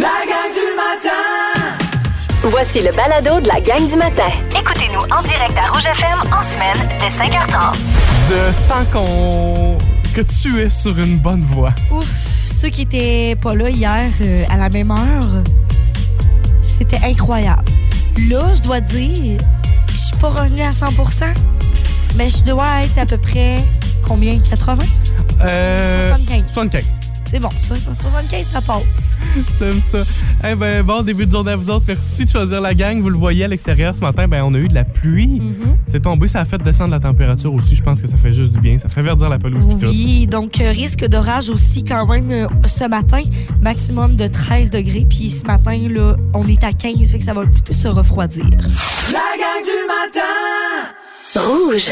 La gang du matin! Voici le balado de la gang du matin. Écoutez-nous en direct à Rouge FM en semaine dès 5h30. Je sens qu'on que tu es sur une bonne voie. Ouf, ceux qui étaient pas là hier euh, à la même heure, c'était incroyable. Là, je dois dire, je suis pas revenue à 100% mais je dois être à peu près combien? 80 Euh, 75. 75. C'est bon, ça, 75 ça passe. J'aime ça. Eh ben, bon début de journée à vous autres. Merci de choisir la gang. Vous le voyez à l'extérieur ce matin, ben, on a eu de la pluie. Mm-hmm. C'est tombé, ça a fait descendre la température aussi. Je pense que ça fait juste du bien. Ça fait verdir la pelouse. Oui, donc euh, risque d'orage aussi quand même euh, ce matin, maximum de 13 degrés. Puis ce matin, là, on est à 15, fait que ça va un petit peu se refroidir. La gang du matin! Rouge.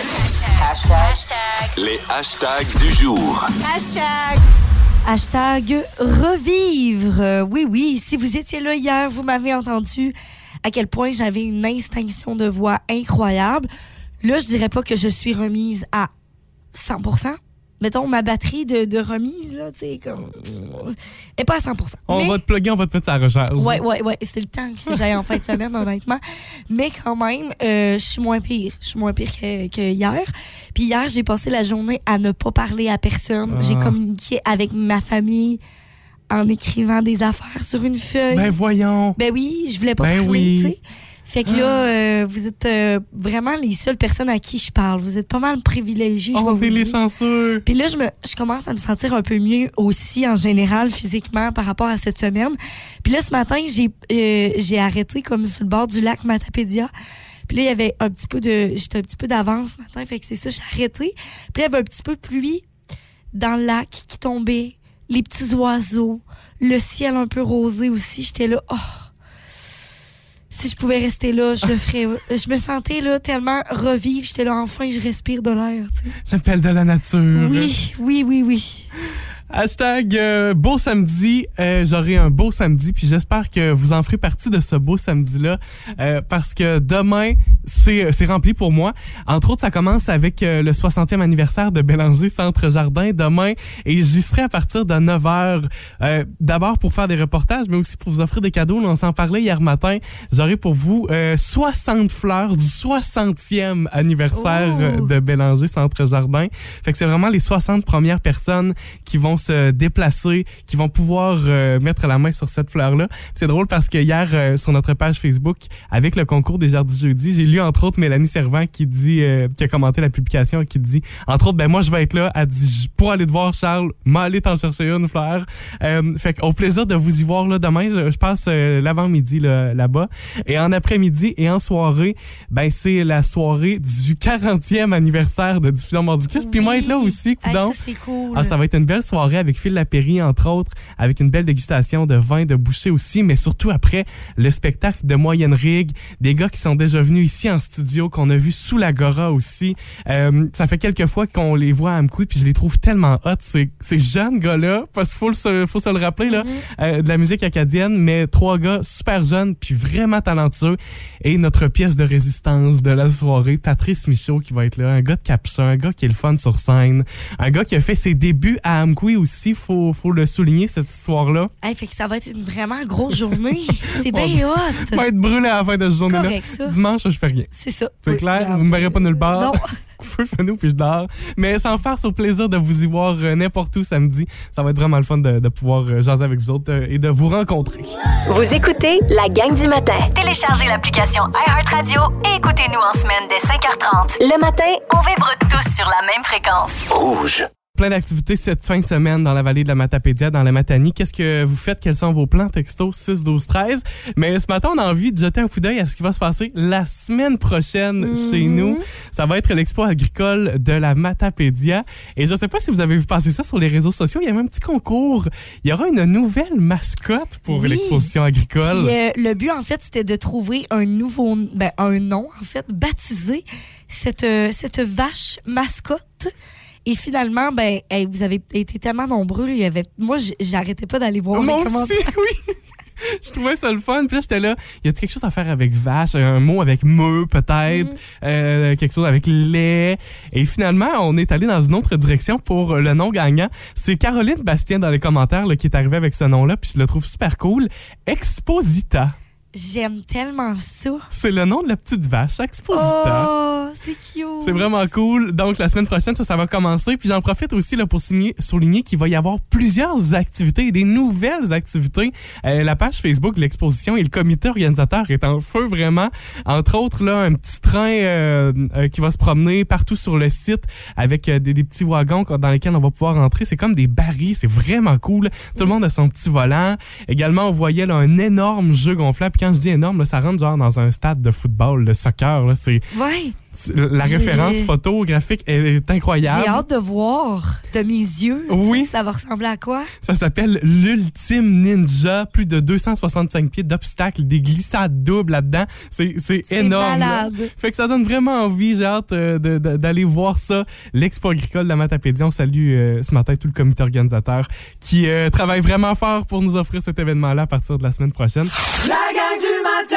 Les hashtags du jour. Hashtag revivre. Euh, oui, oui, si vous étiez là hier, vous m'avez entendu à quel point j'avais une instinction de voix incroyable. Là, je dirais pas que je suis remise à 100 Mettons, ma batterie de, de remise, là, tu sais, comme. est pas à 100 On Mais- va te plugger, on va te mettre à la recharge. Ouais, ouais, ouais. C'était le temps que j'aille en fin de semaine, honnêtement. Mais quand même, euh, je suis moins pire. Je suis moins pire que, que hier. Puis hier, j'ai passé la journée à ne pas parler à personne. Ah. J'ai communiqué avec ma famille en écrivant des affaires sur une feuille. Ben voyons. Ben oui, je voulais pas Ben parler, oui. tu sais. Fait que là, euh, vous êtes euh, vraiment les seules personnes à qui je parle. Vous êtes pas mal privilégiés, On est les chanceux. Puis là, je, me, je commence à me sentir un peu mieux aussi en général physiquement par rapport à cette semaine. Puis là, ce matin, j'ai euh, j'ai arrêté comme sur le bord du lac Matapédia. Puis là, il y avait un petit peu de. J'étais un petit peu d'avance ce matin, fait que c'est ça, j'ai arrêté. Puis là, il y avait un petit peu de pluie dans le lac qui tombait, les petits oiseaux, le ciel un peu rosé aussi. J'étais là, oh! Si je pouvais rester là, je le ferais. Je me sentais là tellement revivre. J'étais là, enfin, je respire de l'air. L'appel de la nature. Oui, oui, oui, oui. Hashtag euh, beau samedi. Euh, J'aurai un beau samedi, puis j'espère que vous en ferez partie de ce beau samedi-là, euh, parce que demain, c'est rempli pour moi. Entre autres, ça commence avec le 60e anniversaire de Bélanger Centre Jardin demain, et j'y serai à partir de 9 h. Euh, D'abord pour faire des reportages, mais aussi pour vous offrir des cadeaux. On s'en parlait hier matin. J'aurai pour vous euh, 60 fleurs du 60e anniversaire Oh. de Bélanger Centre Jardin. Fait que c'est vraiment les 60 premières personnes qui vont se déplacer, qui vont pouvoir euh, mettre la main sur cette fleur-là. C'est drôle parce que hier, euh, sur notre page Facebook, avec le concours des Jardins jeudi, j'ai lu entre autres Mélanie Servant qui dit, euh, qui a commenté la publication et qui dit, entre autres, ben moi je vais être là. Elle dit, pour aller te voir Charles, m'aller t'en chercher une fleur. Fait au plaisir de vous y voir là demain. Je, je passe l'avant-midi là- là-bas. Et en après-midi et en soirée, ben c'est la soirée du 40e anniversaire de Diffusion Mordicus. Puis moi être là aussi, Hey, coudonc. ça, c'est cool. Ah, ça va être une belle soirée avec Phil Lapéry, entre autres, avec une belle dégustation de vin de boucher aussi, mais surtout après le spectacle de Moyenne Rigue, des gars qui sont déjà venus ici en studio, qu'on a vu sous l'Agora aussi. Euh, ça fait quelques fois qu'on les voit à Amkoui, puis je les trouve tellement hot, ces, ces jeunes gars-là, parce qu'il faut, le se- faut se le rappeler, là, euh, de la musique acadienne, mais trois gars super jeunes, puis vraiment talentueux. Et notre pièce de résistance de la soirée, Patrice Michaud qui va être là, un gars de capuchon, un gars qui est le fun sur scène, un gars qui a fait ses débuts à Amkoui aussi, faut, faut le souligner, cette histoire-là. Hey, fait que ça va être une vraiment grosse journée. C'est bien hot. Va être brûlé à la fin de cette journée-là. Dimanche, je fais rien. C'est ça. C'est Oui, clair, vous me verrez pas nulle part. Non. Feu nous puis je dors. Mais sans faire au plaisir de vous y voir euh, n'importe où samedi. Ça va être vraiment le fun de, de pouvoir euh, jaser avec vous autres euh, et de vous rencontrer. Vous écoutez la gang du matin. Téléchargez l'application iHeartRadio et écoutez-nous en semaine dès 5h30. Le matin, on vibre tous sur la même fréquence. Rouge. Plein d'activités cette fin de semaine dans la vallée de la Matapédia, dans la Matanie. Qu'est-ce que vous faites? Quels sont vos plans? Texto 6 12 13. Mais ce matin, on a envie de jeter un coup d'œil à ce qui va se passer la semaine prochaine chez nous. Ça va être l'expo agricole de la Matapédia. Et je sais pas si vous avez vu passer ça sur les réseaux sociaux. Il y a même un petit concours. Il y aura une nouvelle mascotte pour Oui. l'exposition agricole. Puis, euh, le but, en fait, c'était de trouver un nouveau, ben, un nom, en fait, baptiser cette, euh, cette vache mascotte. Et finalement, ben, hey, vous avez été tellement nombreux. là, il y avait, moi, j'arrêtais pas d'aller voir Moi les aussi, commentaires. oui. je trouvais ça le fun. Puis là, j'étais là, y a quelque chose à faire avec vache, un mot avec me peut-être, Mm. euh, quelque chose avec lait? Et finalement, on est allé dans une autre direction pour le nom gagnant. C'est Caroline Bastien dans les commentaires là, qui est arrivée avec ce nom-là, puis je le trouve super cool. Exposita. J'aime tellement ça. C'est le nom de la petite vache, Exposita. Oh, c'est cute. C'est vraiment cool. Donc, la semaine prochaine, ça, ça va commencer. Puis j'en profite aussi là, pour signer- souligner qu'il va y avoir plusieurs activités, des nouvelles activités. Euh, la page Facebook de l'exposition et le comité organisateur est en feu vraiment. Entre autres, là, un petit train euh, euh, qui va se promener partout sur le site avec des, des petits wagons dans lesquels on va pouvoir entrer. C'est comme des barils. C'est vraiment cool. Tout le monde a son petit volant. Également, on voyait là, un énorme jeu gonflable. Quand je dis énorme, ça rentre genre dans un stade de football, de soccer. C'est Ouais. La référence photographique est incroyable. J'ai hâte de voir de mes yeux. Oui. Ça va ressembler à quoi? Ça s'appelle l'Ultime Ninja. Plus de 265 pieds d'obstacles, des glissades doubles là-dedans. C'est énorme. malade. Fait que ça donne vraiment envie. J'ai hâte euh, d'aller voir ça. L'Expo agricole de la Matapédie. On salue euh, ce matin tout le comité organisateur qui euh, travaille vraiment fort pour nous offrir cet événement-là à partir de la semaine prochaine. La gang du matin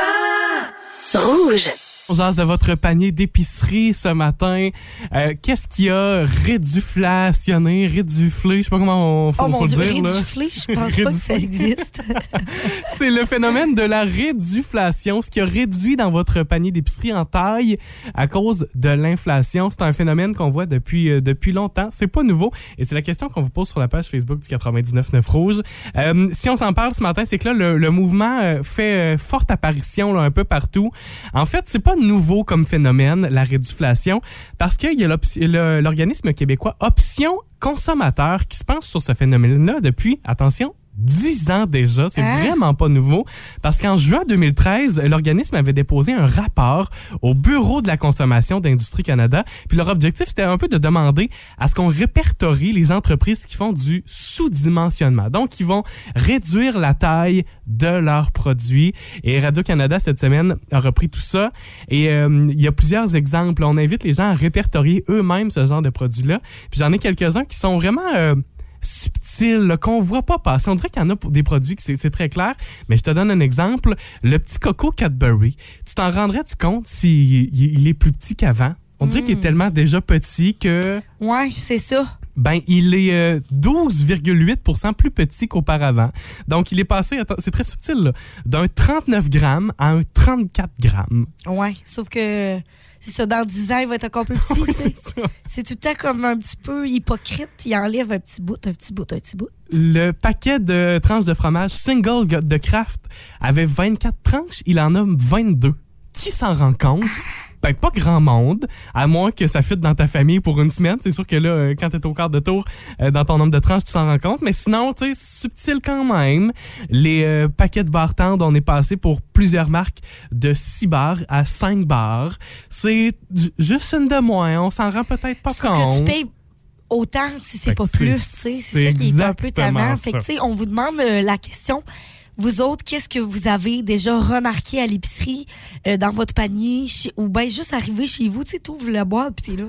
Rouge. On de votre panier d'épicerie ce matin. Euh, Qu'est-ce qui a réduflationné, réduflé, je sais pas comment on faut, Oh mon faut le Dieu, dire. là. réduflé, je pense pas que ça existe. C'est le phénomène de la réduflation, ce qui a réduit dans votre panier d'épicerie en taille à cause de l'inflation. C'est un phénomène qu'on voit depuis, euh, depuis longtemps. C'est pas nouveau et c'est la question qu'on vous pose sur la page Facebook du 99.9 Rouge. Euh, si on s'en parle ce matin, c'est que là, le, le mouvement euh, fait euh, forte apparition là, un peu partout. En fait, c'est pas nouveau comme phénomène, la réduflation, parce qu'il y a l'organisme québécois Option Consommateur qui se penche sur ce phénomène-là depuis, attention, 10 ans déjà. C'est Hein? vraiment pas nouveau. Parce qu'en juin 2013, l'organisme avait déposé un rapport au Bureau de la consommation d'Industrie Canada. Puis leur objectif, c'était un peu de demander à ce qu'on répertorie les entreprises qui font du sous-dimensionnement. Donc, qui vont réduire la taille de leurs produits. Et Radio-Canada, cette semaine, a repris tout ça. Et euh, il y a plusieurs exemples. On invite les gens à répertorier eux-mêmes ce genre de produits-là. Puis j'en ai quelques-uns qui sont vraiment... euh, subtils, là, qu'on voit pas passer. On dirait qu'il y en a pour des produits que c'est très clair, mais je te donne un exemple. Le petit coco Cadbury, tu t'en rendrais-tu compte s'il il est plus petit qu'avant? On dirait qu'il est tellement déjà petit que ouais, c'est ça. Ben il est euh, 12,8% plus petit qu'auparavant. Donc il est passé, c'est très subtil, d'un 39 grammes à un 34 grammes. Ouais, sauf que c'est ça, dans 10 ans, il va être encore plus petit. Oui, c'est tout le temps comme un petit peu hypocrite. Il enlève un petit bout, un petit bout, un petit bout. Le paquet de tranches de fromage single de Kraft avait 24 tranches, il en a 22. Qui s'en rend compte? Pas grand monde, à moins que ça fitte dans ta famille pour une semaine. C'est sûr que là, euh, quand t'es au quart de tour euh, dans ton nombre de tranches, tu s'en rends compte. Mais sinon, tu sais, subtil quand même. Les euh, paquets de barres tendres, on est passé pour plusieurs marques de 6 barres à 5 barres. C'est ju- juste une de moins. On s'en rend peut-être pas compte. que tu payes autant si c'est pas plus. c'est ça qui est un peu tannant. Fait que, on vous demande euh, la question. Vous autres, qu'est-ce que vous avez déjà remarqué à l'épicerie, euh, dans votre panier, chez- ou bien juste arrivé chez vous, tu sais, t'ouvres la boîte, puis t'es là,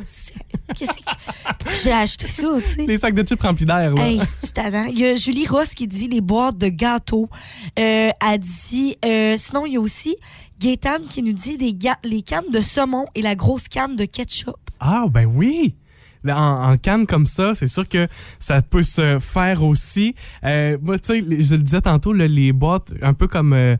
qu'est-ce que j'ai acheté ça, tu sais. Les sacs de chips remplis d'air, là. Hey. Il y a Julie Ross qui dit les boîtes de gâteaux. Euh, elle dit. euh, sinon, il y a aussi Gaétane qui nous dit des les cannes de saumon et la grosse canne de ketchup. Ah, ben oui! En, en canne comme ça, c'est sûr que ça peut se faire aussi. Euh, moi, tu sais, je le disais tantôt, là, les boîtes, un peu comme. euh,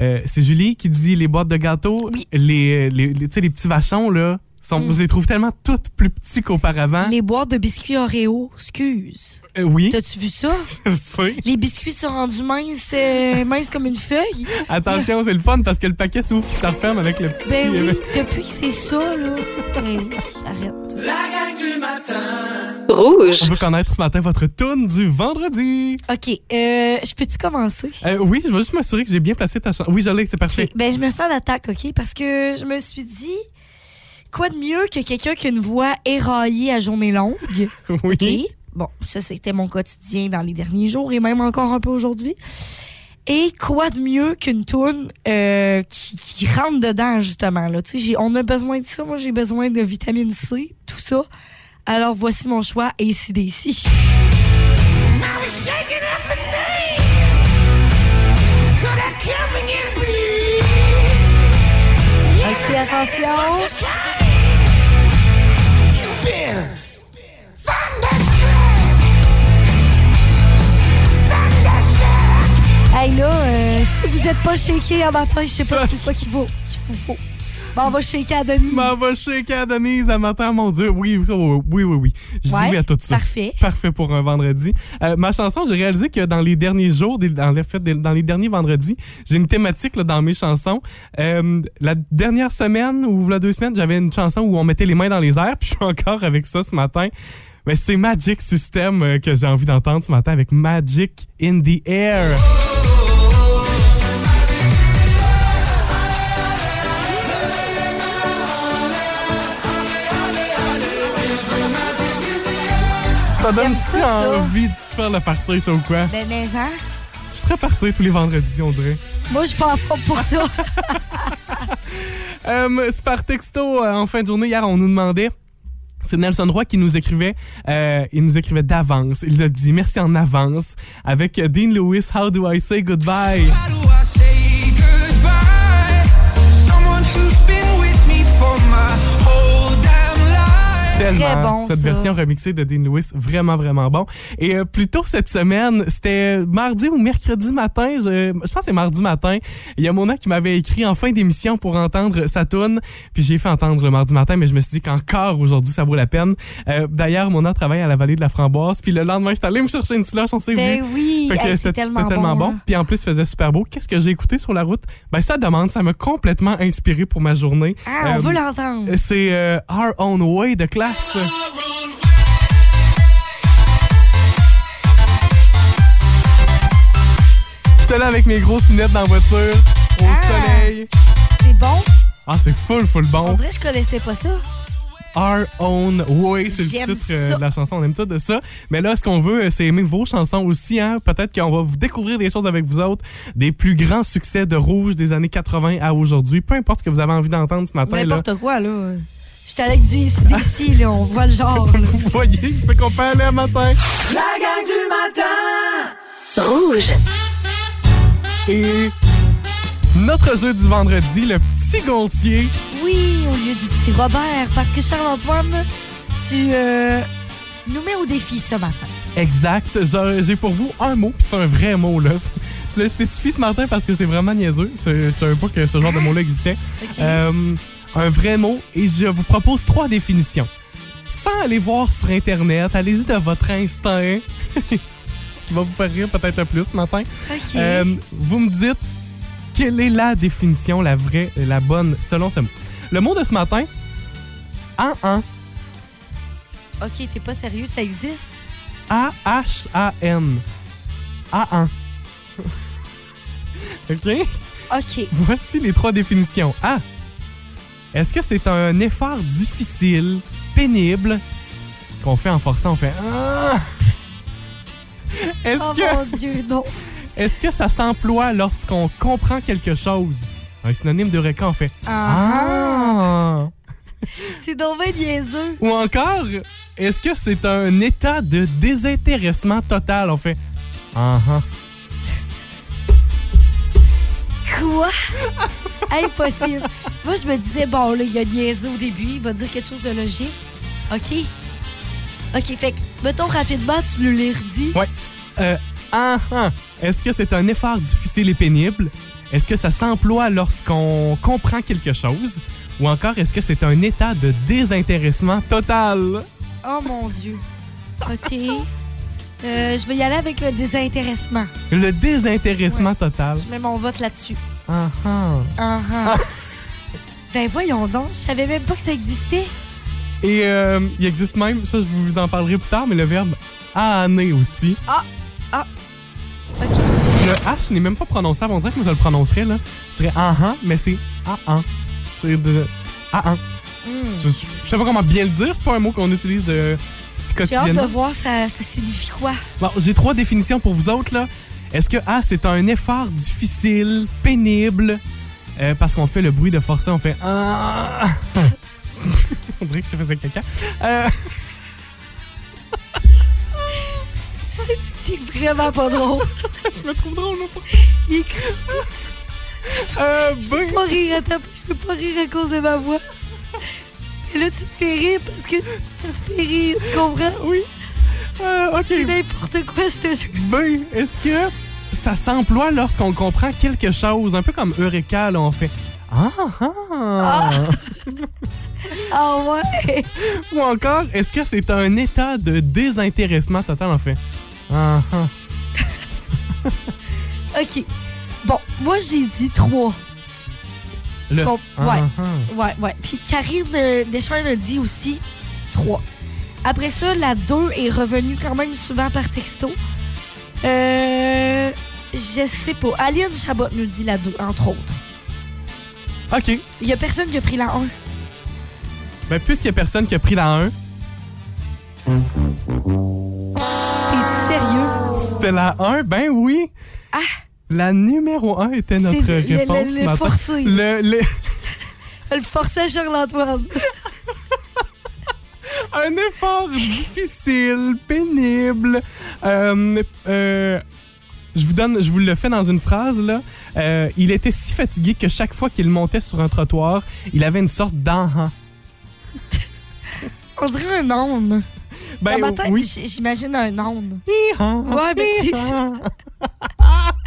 euh, c'est Julie qui dit les boîtes de gâteaux. Oui. Les, les, les- tu sais, les petits vachons, là, sont, Mm. je les trouve tellement toutes plus petits qu'auparavant. Les boîtes de biscuits Oreo, excuse. Euh, oui, T'as-tu vu ça? je sais. Les biscuits sont rendus minces, euh, minces comme une feuille. Attention, c'est le fun parce que le paquet s'ouvre puis ça referme avec le petit. Ben oui, euh, depuis que c'est ça, là. Hey, arrête. La Rouge. On veut connaître ce matin votre tune du vendredi. OK, euh, je peux-tu commencer? Euh, oui, je vais juste m'assurer que j'ai bien placé ta chanson. Oui, je l'ai, c'est parfait. Ben, je me sens d'attaque, OK? Parce que je me suis dit, quoi de mieux que quelqu'un qui a une voix éraillée à journée longue? Oui. OK? Bon, ça, c'était mon quotidien dans les derniers jours et même encore un peu aujourd'hui. Et quoi de mieux qu'une toune euh, qui, qui rentre dedans, justement. Là? Tu sais, j'ai- on a besoin de ça. Moi, j'ai besoin de vitamine C, tout ça. Alors voici mon choix, et ici d'ici. Ok, attention. Hey là, euh, si vous n'êtes pas shaké un matin, je sais pas ce qu'il faut qu'il faut. Bon, on va shaker à Denis. M'en va shaker à Denise à matin, mon Dieu. Oui, oui, oui, oui. Je dis oui à tout ça. parfait. Parfait pour un vendredi. Euh, ma chanson, j'ai réalisé que dans les derniers jours, dans, le fait, des- dans les derniers vendredis, j'ai une thématique là, dans mes chansons. Euh, la dernière semaine ou la deux semaines, j'avais une chanson où on mettait les mains dans les airs, puis je suis encore avec ça ce matin. Mais c'est Magic System euh, que j'ai envie d'entendre ce matin avec Magic in the Air. Ça ça, ça. envie de faire le party, ça ou quoi? Ben, mais hein? Je suis très party tous les vendredis, on dirait. Moi, je pense pas pour ça. Euh, c'est par texto euh, en fin de journée, hier, on nous demandait. C'est Nelson Roy qui nous écrivait. euh, il nous écrivait d'avance. Il a dit merci en avance avec euh, Dean Lewis. How do I say goodbye? How do I say goodbye? Tellement. bon, cette ça. version remixée de Dean Lewis, vraiment, vraiment bon. Et euh, plus tôt cette semaine, c'était mardi ou mercredi matin, je, je pense que c'est mardi matin, il y a Mona qui m'avait écrit en fin d'émission pour entendre sa tune, puis j'ai fait entendre le mardi matin, mais je me suis dit qu'encore aujourd'hui, ça vaut la peine. Euh, D'ailleurs, Mona travaille à la vallée de la Framboise, puis le lendemain, j'étais allé me chercher une slush, on s'est ben oui. C'était tellement, tellement bon. hein. Puis en plus, il faisait super beau. Qu'est-ce que j'ai écouté sur la route? Ben, ça demande, ça m'a complètement inspiré pour ma journée. Ah, on Euh, veut l'entendre. c'est Our Own Way de classe. J'étais là avec mes grosses lunettes dans la voiture, au Ah. soleil. C'est bon? Ah, c'est full, full On bon. dirait que je connaissais pas ça. Our Own Way, c'est le titre euh, ça. de la chanson. On aime tout de ça. Mais là, ce qu'on veut, euh, c'est aimer vos chansons aussi. Hein? Peut-être qu'on va vous découvrir des choses avec vous autres, des plus grands succès de Rouge des années 80 à aujourd'hui. Peu importe ce que vous avez envie d'entendre ce matin. N'importe quoi, là. J'étais avec du ici, là. On voit le genre. Vous voyez, c'est qu'on peut aller un matin. La gang du matin. Rouge. Et notre jeu du vendredi, le petit gontier. Oui, au lieu du petit Robert. Parce que Charles-Antoine, tu euh, nous mets au défi ce matin. Exact. J'ai pour vous un mot, puis c'est un vrai mot. là. Je le spécifie ce matin parce que c'est vraiment niaiseux. C'est- Je savais pas que ce genre de mot-là existait. Euh, un vrai mot, et je vous propose trois définitions. Sans aller voir sur Internet, allez-y de votre instinct. ce qui va vous faire rire peut-être le plus ce matin. Euh, vous me dites quelle est la définition, la vraie, la bonne, selon ce mot? Le mot de ce matin, en un, OK, t'es pas sérieux, ça existe? A-H-A-N. A1. OK? OK. Voici les trois définitions. A. Est-ce que c'est un effort difficile, pénible, qu'on fait en forçant, on fait Ah! Est-ce Oh que, mon Dieu, non. est-ce que ça s'emploie lorsqu'on comprend quelque chose? Un synonyme de reca, on fait Ah, Ah! C'est donc bien niaiseux. Ou encore, est-ce que c'est un état de désintéressement total? On fait Ah ah. Quoi? Impossible. Moi, je me disais, bon, là, il a niaisé au début, il va dire quelque chose de logique. OK. OK, fait que, mettons rapidement, tu nous les redis. Ouais. Euh, ah ah. Est-ce que c'est un effort difficile et pénible? Est-ce que ça s'emploie lorsqu'on comprend quelque chose? Ou encore, est-ce que c'est un état de désintéressement total? Oh mon Dieu. OK. Euh, je vais y aller avec le désintéressement. Le désintéressement total. Je mets mon vote là-dessus. Ah ah. Ah ah. Ben voyons donc, je savais même pas que ça existait. Et euh, il existe même, ça je vous en parlerai plus tard, mais le verbe âner aussi. OK. Le H n'est même pas prononçable. On dirait que moi je le prononcerais là. Je dirais ah ah, mais c'est ah C'est de ah ah. Hmm. Je, je sais pas comment bien le dire, c'est pas un mot qu'on utilise euh, J'ai hâte de voir ça, ça signifie quoi. Bon, j'ai trois définitions pour vous autres là. Est-ce que A c'est un effort difficile, pénible? Euh, parce qu'on fait le bruit de forcer, on fait ah. on dirait que je faisais caca. Euh, t'es vraiment pas drôle. je me trouve drôle là. pour- Il est Euh, Je ben, peux pas rire, attends, je peux pas rire à cause de ma voix. Et là, tu fais rire parce que tu te fais rire, tu comprends? oui. Euh, C'est OK. n'importe quoi, ce jeu. Ben, est-ce que ça s'emploie lorsqu'on comprend quelque chose? Un peu comme Eureka, là, on fait Ah, ah. Ah ouais? Ou encore, est-ce que c'est un état de désintéressement total, on fait? Ah, ah. OK. Bon, moi, j'ai dit trois. Tu Le- Ah, ouais. ah. Ouais, ouais. Puis Karine euh, Deschamps me dit aussi trois. Après ça, la 2 est revenue quand même souvent par texto. Euh. Je sais pas. Aline Chabot nous dit la 2, entre autres. OK. Il y a personne qui a pris la 1. Ben, puisqu'il y a personne qui a pris la 1, T'es-tu sérieux? c'était la 1, ben oui. Ah! La numéro 1 était notre le- le- réponse le matin. forcé. Le, le- Le forçait Charles-Antoine. un effort difficile, pénible. Euh, euh, je vous donne, je vous le fais dans une phrase là. Euh, il était si fatigué que chaque fois qu'il montait sur un trottoir, il avait une sorte d'enhan. On dirait un âne. Ben Dans ma tête, oui. j'imagine un Ouais, ben, c'est ça.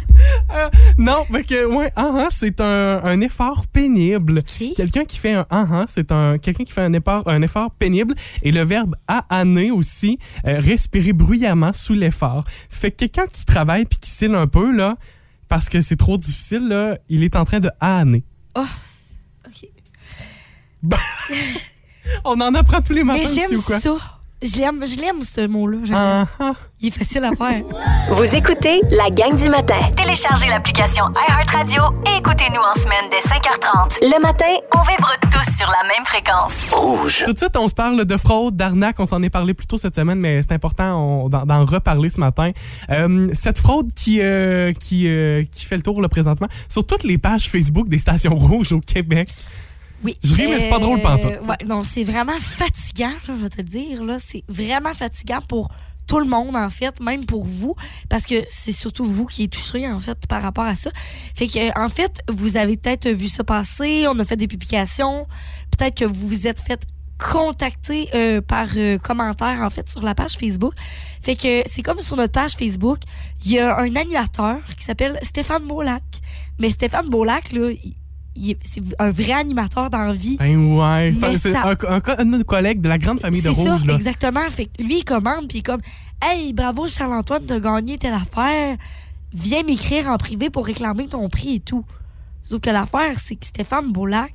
Euh, non, mais que ouais, ah, c'est un, un effort pénible. Quelqu'un qui fait un ah, c'est un quelqu'un qui fait un effort, un effort pénible et le verbe ahaner aussi, euh, respirer bruyamment sous l'effort. Fait que quelqu'un qui travaille puis qui cille un peu là parce que c'est trop difficile là, il est en train de ahaner. Oh, OK. On en apprend tous les matins Mais j'aime ça. Je l'aime, je l'aime ce mot-là. J'aime. Ah, ah. Il est facile à faire. Vous écoutez la gang du matin. Téléchargez l'application iHeartRadio et écoutez-nous en semaine dès 5h30. Le matin, on vibre tous sur la même fréquence. Rouge. Tout de suite, on se parle de fraude, d'arnaque. On s'en est parlé plus tôt cette semaine, mais c'est important d'en reparler ce matin. Euh, cette fraude qui, euh, qui, euh, qui fait le tour là, présentement sur toutes les pages Facebook des stations rouges au Québec. Oui. Je ris, mais c'est pas drôle pantoute. Ouais, non, c'est vraiment fatigant, je vais te dire. Là, c'est vraiment fatigant pour tout le monde, en fait, même pour vous, parce que c'est surtout vous qui êtes touché, en fait, par rapport à ça. Fait que, euh, en fait, vous avez peut-être vu ça passer, on a fait des publications, peut-être que vous vous êtes fait contacter euh, par euh, commentaire, en fait, sur la page Facebook. Fait que c'est comme sur notre page Facebook, il y a un animateur qui s'appelle Stéphane Beaulac. Mais Stéphane Beaulac, là, il- est- c'est un vrai animateur dans la vie. Ben ouais. Mais C'est ça- un, un, un de nos collègues de la grande famille de ça, Rouge. Là. exactement. Fait que lui, il commande, puis comme Hey, bravo Charles-Antoine, t'as gagné telle affaire. Viens m'écrire en privé pour réclamer ton prix et tout. Sauf que l'affaire, c'est que Stéphane Beaulac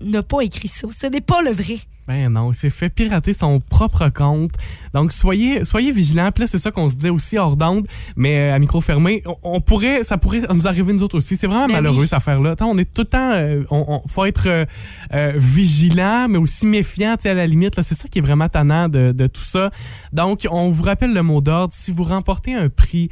n'a pas écrit ça. Ce n'est pas le vrai. Ben non, il s'est fait pirater son propre compte. Donc soyez soyez vigilants. Puis là, c'est ça qu'on se disait aussi hors d'onde, mais euh, à micro fermé, on, on pourrait ça pourrait nous arriver nous autres aussi. C'est vraiment Ben malheureux oui. cette affaire-là. On est tout le temps euh, on, on- faut être euh, euh, vigilant mais aussi méfiant, à la limite c'est ça qui est vraiment tannant de, de tout ça. Donc on vous rappelle le mot d'ordre, si vous remportez un prix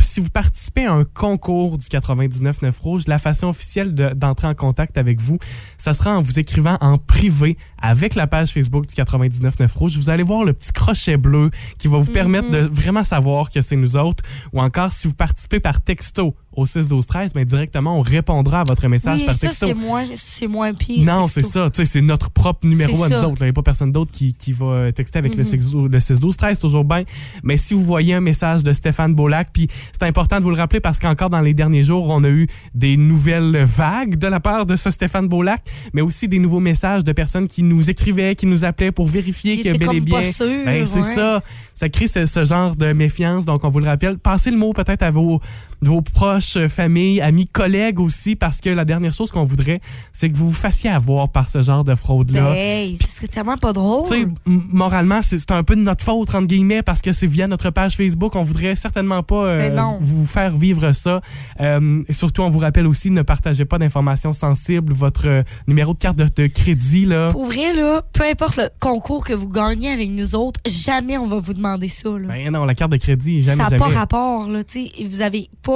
si vous participez à un concours du 99.9 Rouge, la façon officielle de- d'entrer en contact avec vous, ça sera en vous écrivant en privé avec la page Facebook du 99.9 Rouge. Vous allez voir le petit crochet bleu qui va vous permettre de vraiment savoir que c'est nous autres. Ou encore, si vous participez par texto au 6 12 13 mais directement, on répondra à votre message Oui, par ça, texto. c'est moins, c'est moins pire. Non, c'est ça. Tu sais, C'est notre propre numéro à nous autres. Il n'y a pas personne d'autre qui, qui va texter avec le Mhm. 6 le 6 12 13 toujours bien. Mais si vous voyez un message de Stéphane Beaulac, puis c'est important de vous le rappeler parce qu'encore dans les derniers jours, on a eu des nouvelles vagues de la part de ce Stéphane Beaulac, mais aussi des nouveaux messages de personnes qui nous écrivaient, qui nous appelaient pour vérifier que bel et bien. Ben, c'est ouais. ça. Ça crée ce, ce genre de méfiance. Donc, on vous le rappelle. Passez le mot peut-être à vos, vos proches, euh, familles, amis, collègues aussi, parce que la dernière chose qu'on voudrait, c'est que vous vous fassiez avoir par ce genre de fraude-là. Ben, hey, ce serait tellement pas drôle. Tu sais, m- moralement, c'est un peu de notre faute, entre guillemets, parce que c'est via notre page Facebook. On voudrait certainement pas euh, Ben vous faire vivre ça. Euh, et surtout, on vous rappelle aussi, ne partagez pas d'informations sensibles. Votre euh, numéro de carte de, de crédit, là. Pour vrai, là, peu importe le concours que vous gagnez avec nous autres, jamais on va vous demander ça. Là. Ben non, la carte de crédit, jamais, ça n'a pas rapport, là, tu sais. Vous avez pas.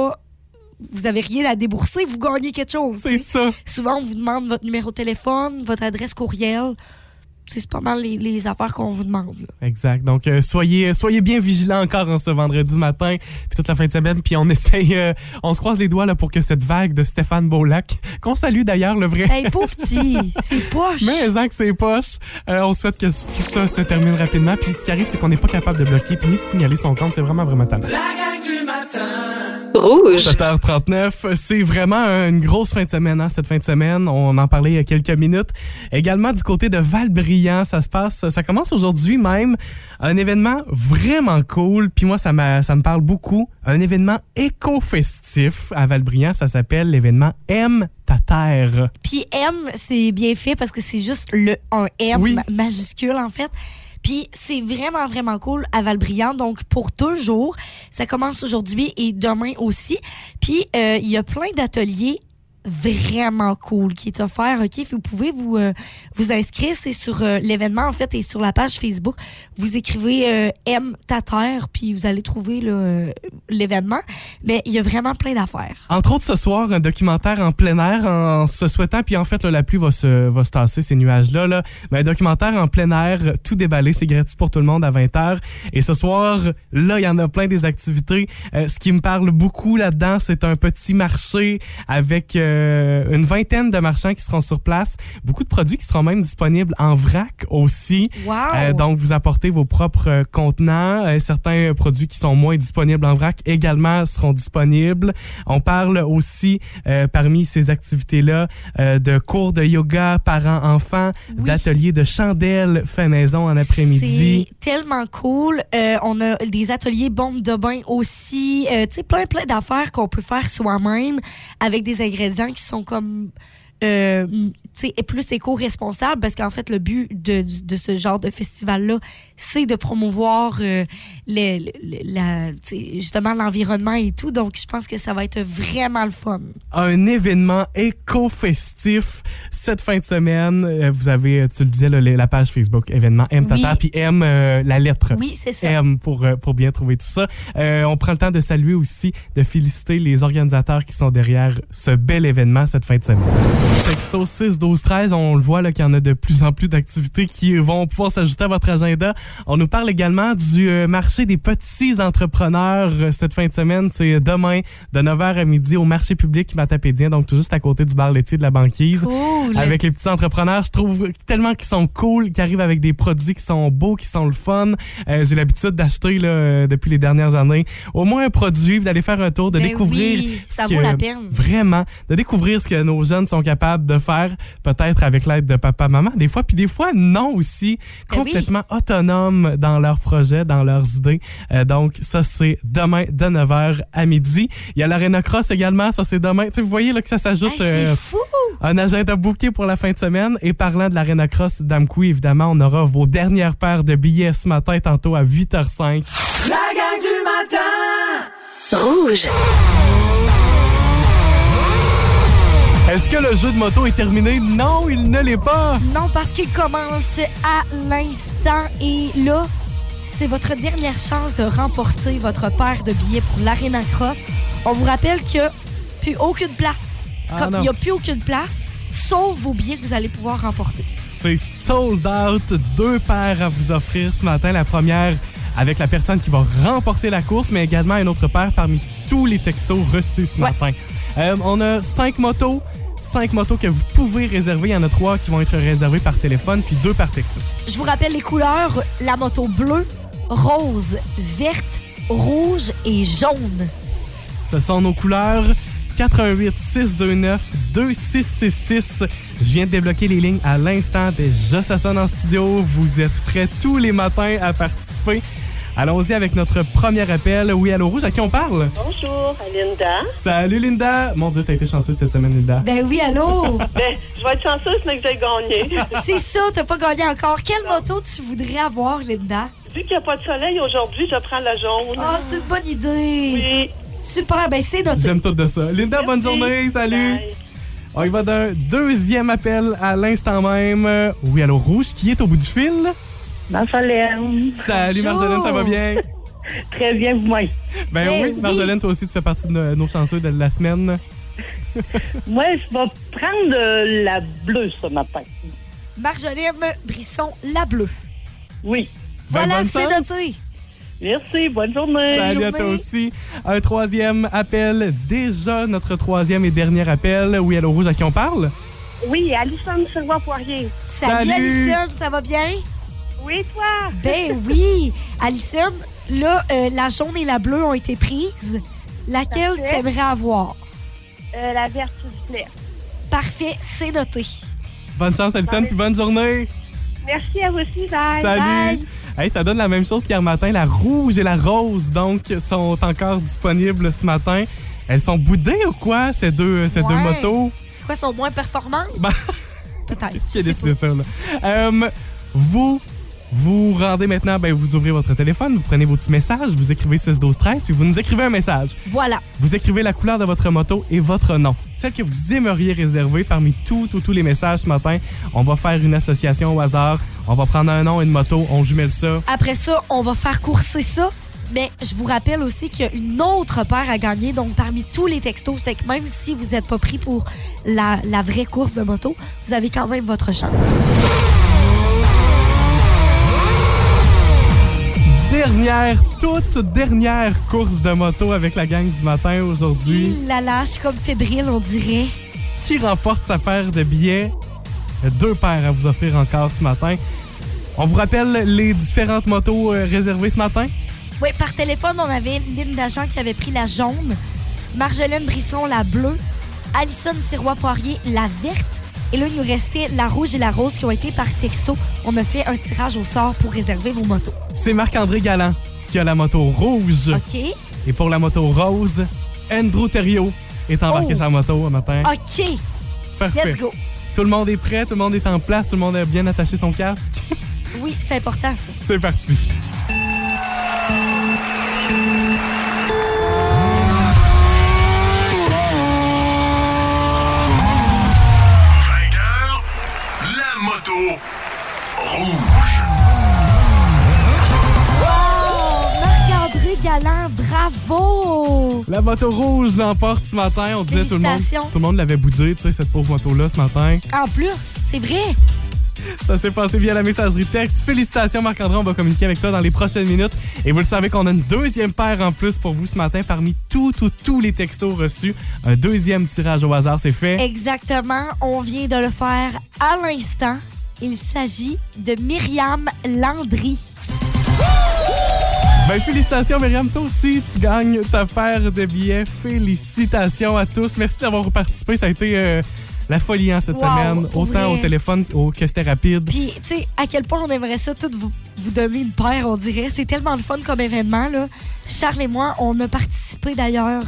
Vous avez rien à débourser, vous gagnez quelque chose. C'est ça. Souvent, on vous demande votre numéro de téléphone, votre adresse courriel. c'est pas mal les, les affaires qu'on vous demande. là. Exact. Donc, euh, soyez, soyez bien vigilants encore en ce vendredi matin, puis toute la fin de semaine. Puis on essaye, euh, on se croise les doigts là, pour que cette vague de Stéphane Beaulac, qu'on salue d'ailleurs, le vrai. Hey, pauvre petit, c'est poche. Mais en que c'est poche, euh, on souhaite que tout ça se termine rapidement. Puis ce qui arrive, c'est qu'on n'est pas capable de bloquer puis ni de signaler son compte. C'est vraiment, vraiment tannant. Rouge. 7h39, c'est vraiment une grosse fin de semaine, hein, cette fin de semaine. On en parlait il y a quelques minutes. Également du côté de Valbriand, ça se passe, ça commence aujourd'hui même. Un événement vraiment cool. Puis moi, ça, ça me parle beaucoup. Un événement éco-festif à Valbriand. Ça s'appelle l'événement M ta terre. Puis M, c'est bien fait parce que c'est juste le un M Oui. majuscule en fait. Puis c'est vraiment, vraiment cool à Valbriand. Donc, pour deux jours, ça commence aujourd'hui et demain aussi. Puis, euh, il y a plein d'ateliers vraiment cool qui est offert. OK, vous pouvez vous, euh, vous inscrire. C'est sur euh, l'événement, en fait, et sur la page Facebook. Vous écrivez euh, M ta terre, puis vous allez trouver euh, l'événement. Mais il y a vraiment plein d'affaires. Entre autres, ce soir, un documentaire en plein air en se souhaitant, puis en fait, la pluie va se, va se tasser, ces nuages-là. Là. Mais un documentaire en plein air, tout déballé, c'est gratuit pour tout le monde à 20h. Et ce soir, là, il y en a plein des activités. Ce qui me parle beaucoup là-dedans, c'est un petit marché avec euh, une vingtaine de marchands qui seront sur place. Beaucoup de produits qui seront même disponibles en vrac aussi. Wow! Euh, donc, vous apportez vos propres euh, contenants. Euh, certains produits qui sont moins disponibles en vrac également seront disponibles. On parle aussi, parmi ces activités-là, de cours de yoga parents-enfants, Oui. d'ateliers de chandelles fait maison en après-midi. C'est tellement cool. On a des ateliers bombes de bain aussi. Tu sais, plein, plein d'affaires qu'on peut faire soi-même avec des ingrédients qui sont comme. Euh, sais, plus éco-responsables parce qu'en fait, le but de, de ce genre de festival-là, c'est de promouvoir euh, la, justement l'environnement et tout. Donc, je pense que ça va être vraiment le fun. un événement éco-festif cette fin de semaine. Euh, Vous avez, euh, tu le disais, là, la page Facebook événement M Tata, Oui. puis M euh, la lettre. Oui, c'est ça. M pour, pour bien trouver tout ça. Euh, on prend le temps de saluer aussi, de féliciter les organisateurs qui sont derrière ce bel événement cette fin de semaine. Texto 6 12 13, on le voit qu'il y en a de plus en plus d'activités qui vont pouvoir s'ajouter à votre agenda. On nous parle également du euh, marché des petits entrepreneurs euh, cette fin de semaine. C'est demain de 9h à midi au marché public matapédien, donc tout juste à côté du bar laitier de la banquise. Cool. Avec les petits entrepreneurs, je trouve tellement qu'ils sont cool, qu'ils arrivent avec des produits qui sont beaux, qui sont le fun. Euh, J'ai l'habitude d'acheter depuis les dernières années au moins un produit, d'aller faire un tour, de Ben découvrir oui, ça que- vaut la peine. Vraiment, de découvrir ce que nos jeunes sont capables de faire, peut-être avec l'aide de papa, maman, des fois, puis des fois non aussi, Ben oui. complètement autonomes dans leurs projets, dans leurs idées. Euh, donc ça c'est demain de 9h à midi. Il y a l'Arena Cross également, ça c'est demain. Tu sais, vous voyez là que ça s'ajoute. Hey, c'est euh, un agenda booké pour la fin de semaine. Et parlant de l'Arena Cross d'Amkoui, évidemment, on aura vos dernières paires de billets ce matin, tantôt à 8h05. Rouge. Est-ce que le jeu de moto est terminé? Non, il ne l'est pas. Non, parce qu'il commence à l'instant et là, c'est votre dernière chance de remporter votre paire de billets pour l'Arena Cross. On vous rappelle qu'il n'y a plus aucune place. Ah, Comme il n'y a plus aucune place, sauf vos billets que vous allez pouvoir remporter. C'est sold out. Deux paires à vous offrir ce matin. La première avec la personne qui va remporter la course, mais également une autre paire parmi tous les textos reçus ce Ouais. matin. Euh, on a cinq motos. Cinq motos que vous pouvez réserver. Il y en a trois qui vont être réservées par téléphone, puis deux par texto. Je vous rappelle les couleurs la moto bleue, rose, verte, rouge et jaune. Ce sont nos couleurs. 88 629 2666. Je viens de débloquer les lignes à l'instant. Déjà, ça sonne en studio. Vous êtes prêts tous les matins à participer. Allons-y avec notre premier appel. Oui, allô Rouge, à qui on parle? Bonjour, Linda. Salut Linda! Mon Dieu, t'as été chanceuse cette semaine, Linda. Ben oui, allô? Ben, je vais être chanceuse, mais que j'ai gagné. c'est ça, t'as pas gagné encore. Quelle moto tu voudrais avoir, Linda? Vu qu'il n'y a pas de soleil aujourd'hui, je prends la jaune. Ah, c'est une bonne idée. Oui. Super, ben c'est noté. J'aime tout de ça. Linda, bonne journée. Salut! Bye. On y va d'un deuxième appel à l'instant même. Oui, allô Rouge, qui est au bout du fil? Marjolaine. Salut. Marjolaine, ça va bien? Très bien, vous-même. Ben Eh oui, oui. Marjolaine, toi aussi, tu fais partie de nos, nos chanceux de la semaine. Moi, je vais prendre euh, la bleue ce matin. Marjolaine Brisson, la bleue. Oui. Ben, Voilà, bonne c'est chance. noté. Merci, bonne journée. Salut à toi journée. aussi. Un troisième appel. Déjà notre troisième et dernier appel. Oui, allô Rouge, à qui on parle? Oui, Alison Servois-Poirier. Salut, Salut. Alison, ça va bien? Oui, toi? Ben oui. Alison, là, euh, la jaune et la bleue ont été prises. Laquelle tu aimerais avoir? Euh, la verte, s'il vous plaît. Parfait, c'est noté. Bonne chance, Alison, puis bonne journée. Merci à vous aussi, bye. Salut. Bye. Hey, ça donne la même chose qu'hier matin. La rouge et la rose, donc, sont encore disponibles ce matin. Elles sont boudées ou quoi, ces deux, ces deux motos? C'est quoi, sont moins performantes? Ben, Peut-être. Qui a décidé pas. ça, là? Euh, vous vous rendez maintenant, ben, vous ouvrez votre téléphone, vous prenez vos petits messages, vous écrivez 6 12 13 puis vous nous écrivez un message. Voilà. Vous écrivez la couleur de votre moto et votre nom. Celle que vous aimeriez réserver parmi tous, tous, tous les messages ce matin. On va faire une association au hasard. On va prendre un nom et une moto. On jumelle ça. Après ça, on va faire courser ça. Mais je vous rappelle aussi qu'il y a une autre paire à gagner. Donc, parmi tous les textos, c'est que même si vous n'êtes pas pris pour la, la vraie course de moto, vous avez quand même votre chance. Dernière, toute dernière course de moto avec la gang du matin aujourd'hui. Il la lâche comme fébrile, on dirait. Qui remporte sa paire de billets? Deux paires à vous offrir encore ce matin. On vous rappelle les différentes motos euh, réservées ce matin? Oui, par téléphone, on avait Lynn d'agent qui avait pris la jaune, Marjolaine Brisson la bleue, Alison Sirois-Poirier la verte, et là, il nous restait la rouge et la rose qui ont été par texto. On a fait un tirage au sort pour réserver vos motos. C'est Marc-André Galland qui a la moto rouge. OK? Et pour la moto rose, Andrew Theriault est embarqué Oh. sa moto ce matin. OK, Parfait. let's go. Tout le monde est prêt, tout le monde est en place, tout le monde a bien attaché son casque. Oui, c'est important, ça. C'est parti. Rouge. Marc-André Galland, bravo! La moto rouge l'emporte ce matin. On disait tout le monde. Tout le monde l'avait boudé, tu sais, cette pauvre moto-là ce matin. En plus, c'est vrai. Ça s'est passé via la messagerie texte. Félicitations Marc-André, on va communiquer avec toi dans les prochaines minutes. Et vous le savez qu'on a une deuxième paire en plus pour vous ce matin parmi tous, tous, tous les textos reçus. Un deuxième tirage au hasard, c'est fait. Exactement, on vient de le faire à l'instant. Il s'agit de Myriam Landry. Ben, félicitations, Myriam. Toi aussi, tu gagnes ta paire de billets. Félicitations à tous. Merci d'avoir participé. Ça a été euh, la folie hein, cette Wow, semaine. Autant vrai. au téléphone au- que c'était rapide. Puis, tu sais, à quel point on aimerait ça tout vous, vous donner une paire, on dirait. C'est tellement le fun comme événement, là. Charles et moi, on a participé d'ailleurs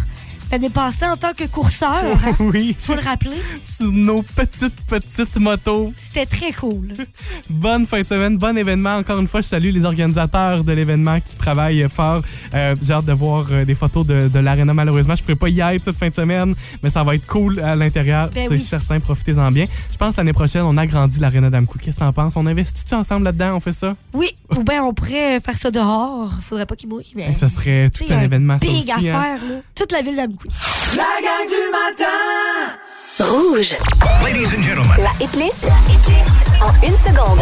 l'année passée en tant que courseur. hein. oui, Faut le rappeler. sur nos petites, petites motos. C'était très cool. Bonne fin de semaine, bon événement. Encore une fois, je salue les organisateurs de l'événement qui travaillent fort. Euh, J'ai hâte de voir euh, des photos de, de l'aréna. Malheureusement, je ne pourrai pas y être cette fin de semaine, mais ça va être cool à l'intérieur. Ben C'est oui. certain, profitez-en bien. Je pense l'année prochaine, on agrandit l'aréna d'Amcou. Qu'est-ce que t'en penses? On investit-tu ensemble là-dedans? On fait ça? Oui, ou bien on pourrait faire ça dehors. Faudrait pas qu'il mouille, mais. Ben, ça serait tout tu un, événement, ça aussi. hein. affaire, là. Toute la ville d'Amkoui. Rouge. Ladies and gentlemen, La hitlist en une seconde.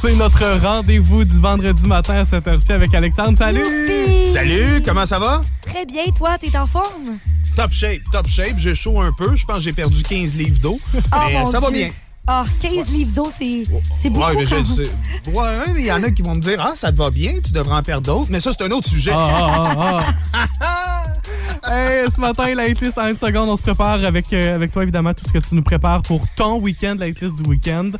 C'est notre rendez-vous du vendredi matin à cette heure-ci avec Alexandre. Salut! Youpi! Salut, comment ça va? Très bien, toi, t'es en forme? Top shape, top shape. J'ai chaud un peu. Je pense que j'ai perdu 15 livres d'eau. Oh, mais mon ça va bien. Ah, 15 livres d'eau, c'est c'est beaucoup. Ouais, mais je quand même. sais. Ouais, hein, il y en a qui vont me dire Ah, ça te va bien, tu devrais en perdre d'autres. Mais ça, c'est un autre sujet. Ah, ah, ah. Hey, ce matin, la hitlist en une seconde, on se prépare avec, euh, avec toi, évidemment, tout ce que tu nous prépares pour ton week-end, la hitlist du week-end.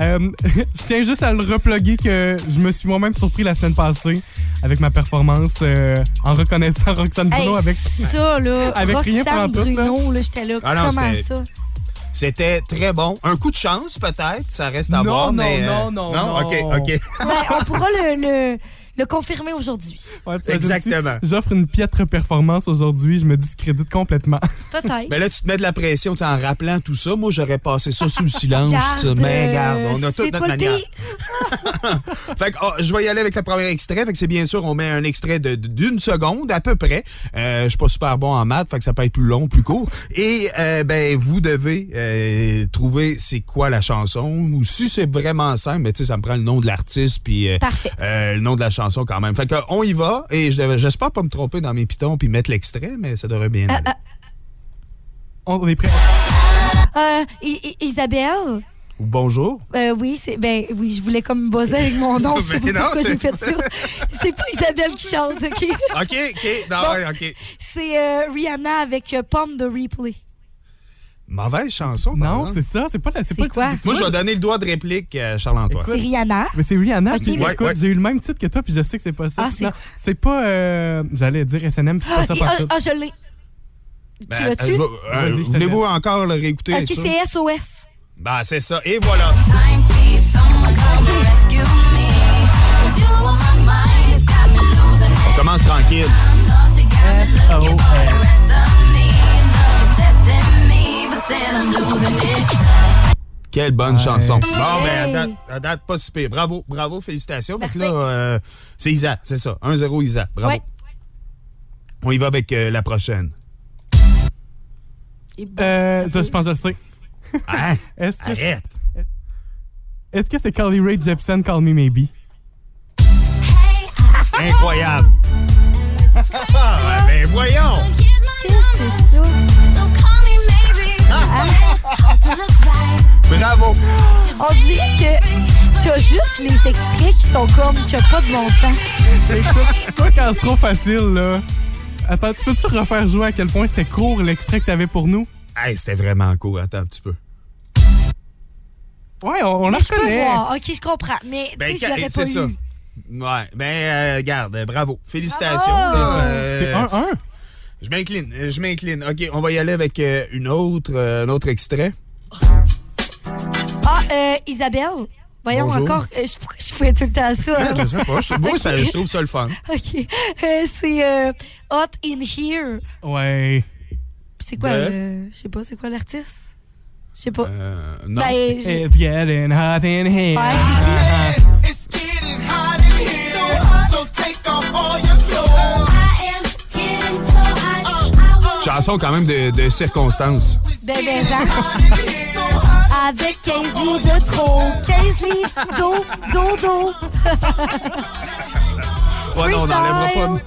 Euh, je tiens juste à le reploguer que je me suis moi-même surpris la semaine passée avec ma performance euh, en reconnaissant Roxane Hey, Bruno avec... ça, là, avec rien pour en tout, là. Bruno, là, j'étais là, Ah non, comment ça? C'était très bon. Un coup de chance, peut-être. Ça reste à Non, voir. non, mais, euh, non, non, non. OK, OK. Ben, on pourra le, le, le confirmer aujourd'hui. Ouais? Exactement. J'offre une piètre performance aujourd'hui, je me discrédite complètement. Peut-être. Ben là, tu te mets de la pression en rappelant tout ça. Moi, j'aurais passé ça sous le silence. Garde, mais euh, regarde, on a toute notre manière. Fait que, oh, je vais y aller avec le premier extrait. Fait que c'est bien sûr, on met un extrait d'une seconde à peu près. Euh, je suis pas super bon en maths, fait que ça peut être plus long, plus court. Et euh, ben vous devez euh, trouver c'est quoi la chanson ou si c'est vraiment simple, mais tu sais ça me prend le nom de l'artiste puis euh, Parfait. euh, le nom de la chanson quand même. Fait que on y va et je- j'espère pas me tromper dans mes pitons puis mettre l'extrait, mais ça devrait bien aller. On est prêt. Euh, Isabelle? Ou bonjour. Euh, oui, c'est ben oui, je voulais comme buzzer avec mon nom. Je sais Mais pas non, pourquoi j'ai c'est- fait ça. C'est pas Isabelle qui chante, ok? OK, OK. Non, Bon. ouais, OK. C'est euh, Rihanna avec euh, Pomme de Replay. Mauvaise chanson. Non, c'est ça, c'est pas la. C'est pas quoi? Moi, je vais donner le droit de réplique à Charles-Antoine. C'est Rihanna. Mais c'est Rihanna. Ok, puis mais- écoute, Ouais, ouais. j'ai eu le même titre que toi, puis je sais que c'est pas ça. Ah, c'est- c'est pas. euh, J'allais dire SNM, puis c'est pas Ah, ça par ah, ah, je l'ai. Ben, tu l'as-tu? euh, euh, Voulez-vous encore le réécouter? ok, c'est SOS. Ben, c'est ça. Et voilà. On commence tranquille. Quelle bonne Ouais. chanson. Bon, ben, à date, à date, pas si pire. Bravo, bravo, félicitations. Fait que là, euh, c'est Isa, c'est ça. 1-0 Isa. Bravo. Ouais. On y va avec euh, la prochaine. Euh, t'as je, pense que je sais. Hein? Est-ce que c'est Arrête. est-ce que c'est Carly Rae Jepsen, Call Me Maybe? Incroyable. Ah, ben, voyons. Qu'est-ce que c'est ça? Bravo. On dirait que tu as juste les extraits qui sont comme qui n'ont pas de bon sens. Écoute, toi, quand c'est trop facile, là. Attends, tu peux-tu refaire jouer à quel point c'était court l'extrait que t'avais pour nous? Hey, c'était vraiment court. Attends un petit peu. Ouais, on, on la Mais je peux reconnaît. voir. Ok, je comprends. Mais tu Ben, sais, je l'aurais c'est pas ça. eu. Ouais, ben, euh, garde, bravo. Félicitations. Euh, C'est 1-1. Je m'incline, euh, je m'incline. OK, on va y aller avec euh, une autre, euh, un autre extrait. Ah, euh, Isabelle. Voyons Bonjour. encore. euh, je, pourquoi je fais tout le temps ça? hein? Je sais pas, je, moi, ça, je trouve ça le fun. OK. Euh, c'est euh, Hot in Here. Ouais. C'est quoi De? le. Je sais pas, c'est quoi l'artiste? Je sais pas. Euh, non. Ben, je- It's getting hot in here. Ouais, c'est qui? Chanson quand même de, de circonstance. Ben, ben, hein? Avec 15 livres de trop. 15 livres d'eau, dodo. Ouais, non, on n'enlèvera pas.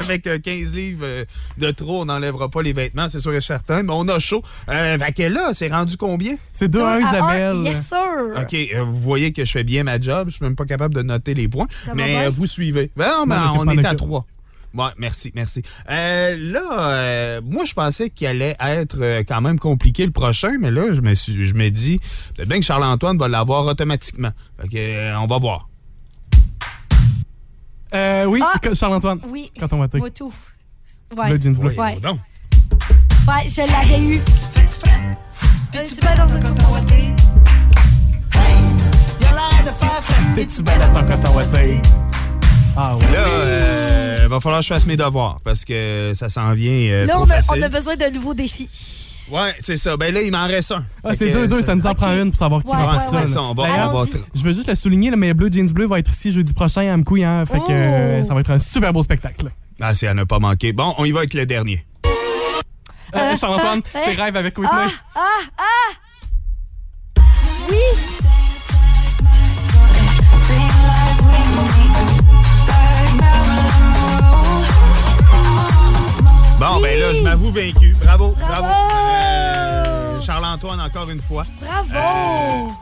Avec euh, 15 livres euh, de trop, on n'enlèvera pas les vêtements, c'est sûr et certain. Mais on a chaud. Euh, fait que là, c'est rendu combien? C'est 2-1 À Isabelle. Yes, sir. OK, euh, vous voyez que je fais bien ma job. Je suis même pas capable de noter les points. Ça mais euh, vous suivez. Ben non, mais on m'en est à occupe. 3. Ouais, merci, merci. Euh, là, euh, moi, je pensais qu'il allait être euh, quand même compliqué le prochain, mais là, je me suis, je me dis, peut-être bien que Charles-Antoine va l'avoir automatiquement. Fait que, euh, on va voir. Euh, oui, Ah! Charles-Antoine. Oui. Quand on va. Ouais. Bleu jeans bleu. Ouais. Donc. Ouais, je l'avais eu. Euh, Tu vas dans un T'es-tu belle à ton coton ouaté? Ah ouais. Là, euh, va falloir que je fasse mes devoirs parce que ça s'en vient euh, Là, trop on a, facile. on a besoin d'un nouveau défi. Ouais, c'est ça. Ben là, il m'en reste un. Ah, Fait c'est que, 2-2, ça nous en prend une pour savoir qui Ouais, remporte ouais, ça. ouais. C'est là. ça, on va, D'ailleurs, on va Allons-y. Je veux juste le souligner, là, mais Blue Jeans Bleu va être ici jeudi prochain à Mkoui, hein, fait que euh, Oh. ça va être un super beau spectacle. Ah, c'est à ne pas manquer. Bon, on y va avec le dernier. Euh, Charles-Antoine, ah, c'est hein? rêve avec Whitney. Ah, ah, ah! Oui! Bon, ben là, je m'avoue vaincu. Bravo, bravo. Euh, Charles-Antoine, encore une fois. Bravo!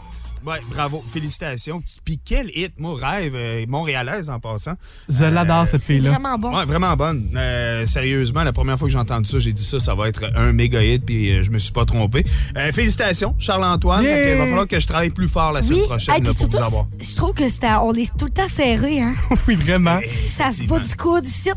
Ouais, bravo. Félicitations. Puis quel hit, moi, rêve, euh, montréalaise en passant. Je l'adore, cette fille-là. Vraiment bon. Ouais, vraiment bonne. Euh, sérieusement, la première fois que j'ai entendu ça, j'ai dit ça, ça va être un méga hit, puis euh, je me suis pas trompé. Euh, félicitations, Charles-Antoine. Yeah! Que Il va falloir que je travaille plus fort la semaine Oui, prochaine Hey, là, puis pour vous avoir. je trouve que c'est à- on est tout le temps serré, hein? oui, vraiment. Ça se bat du coude, ici.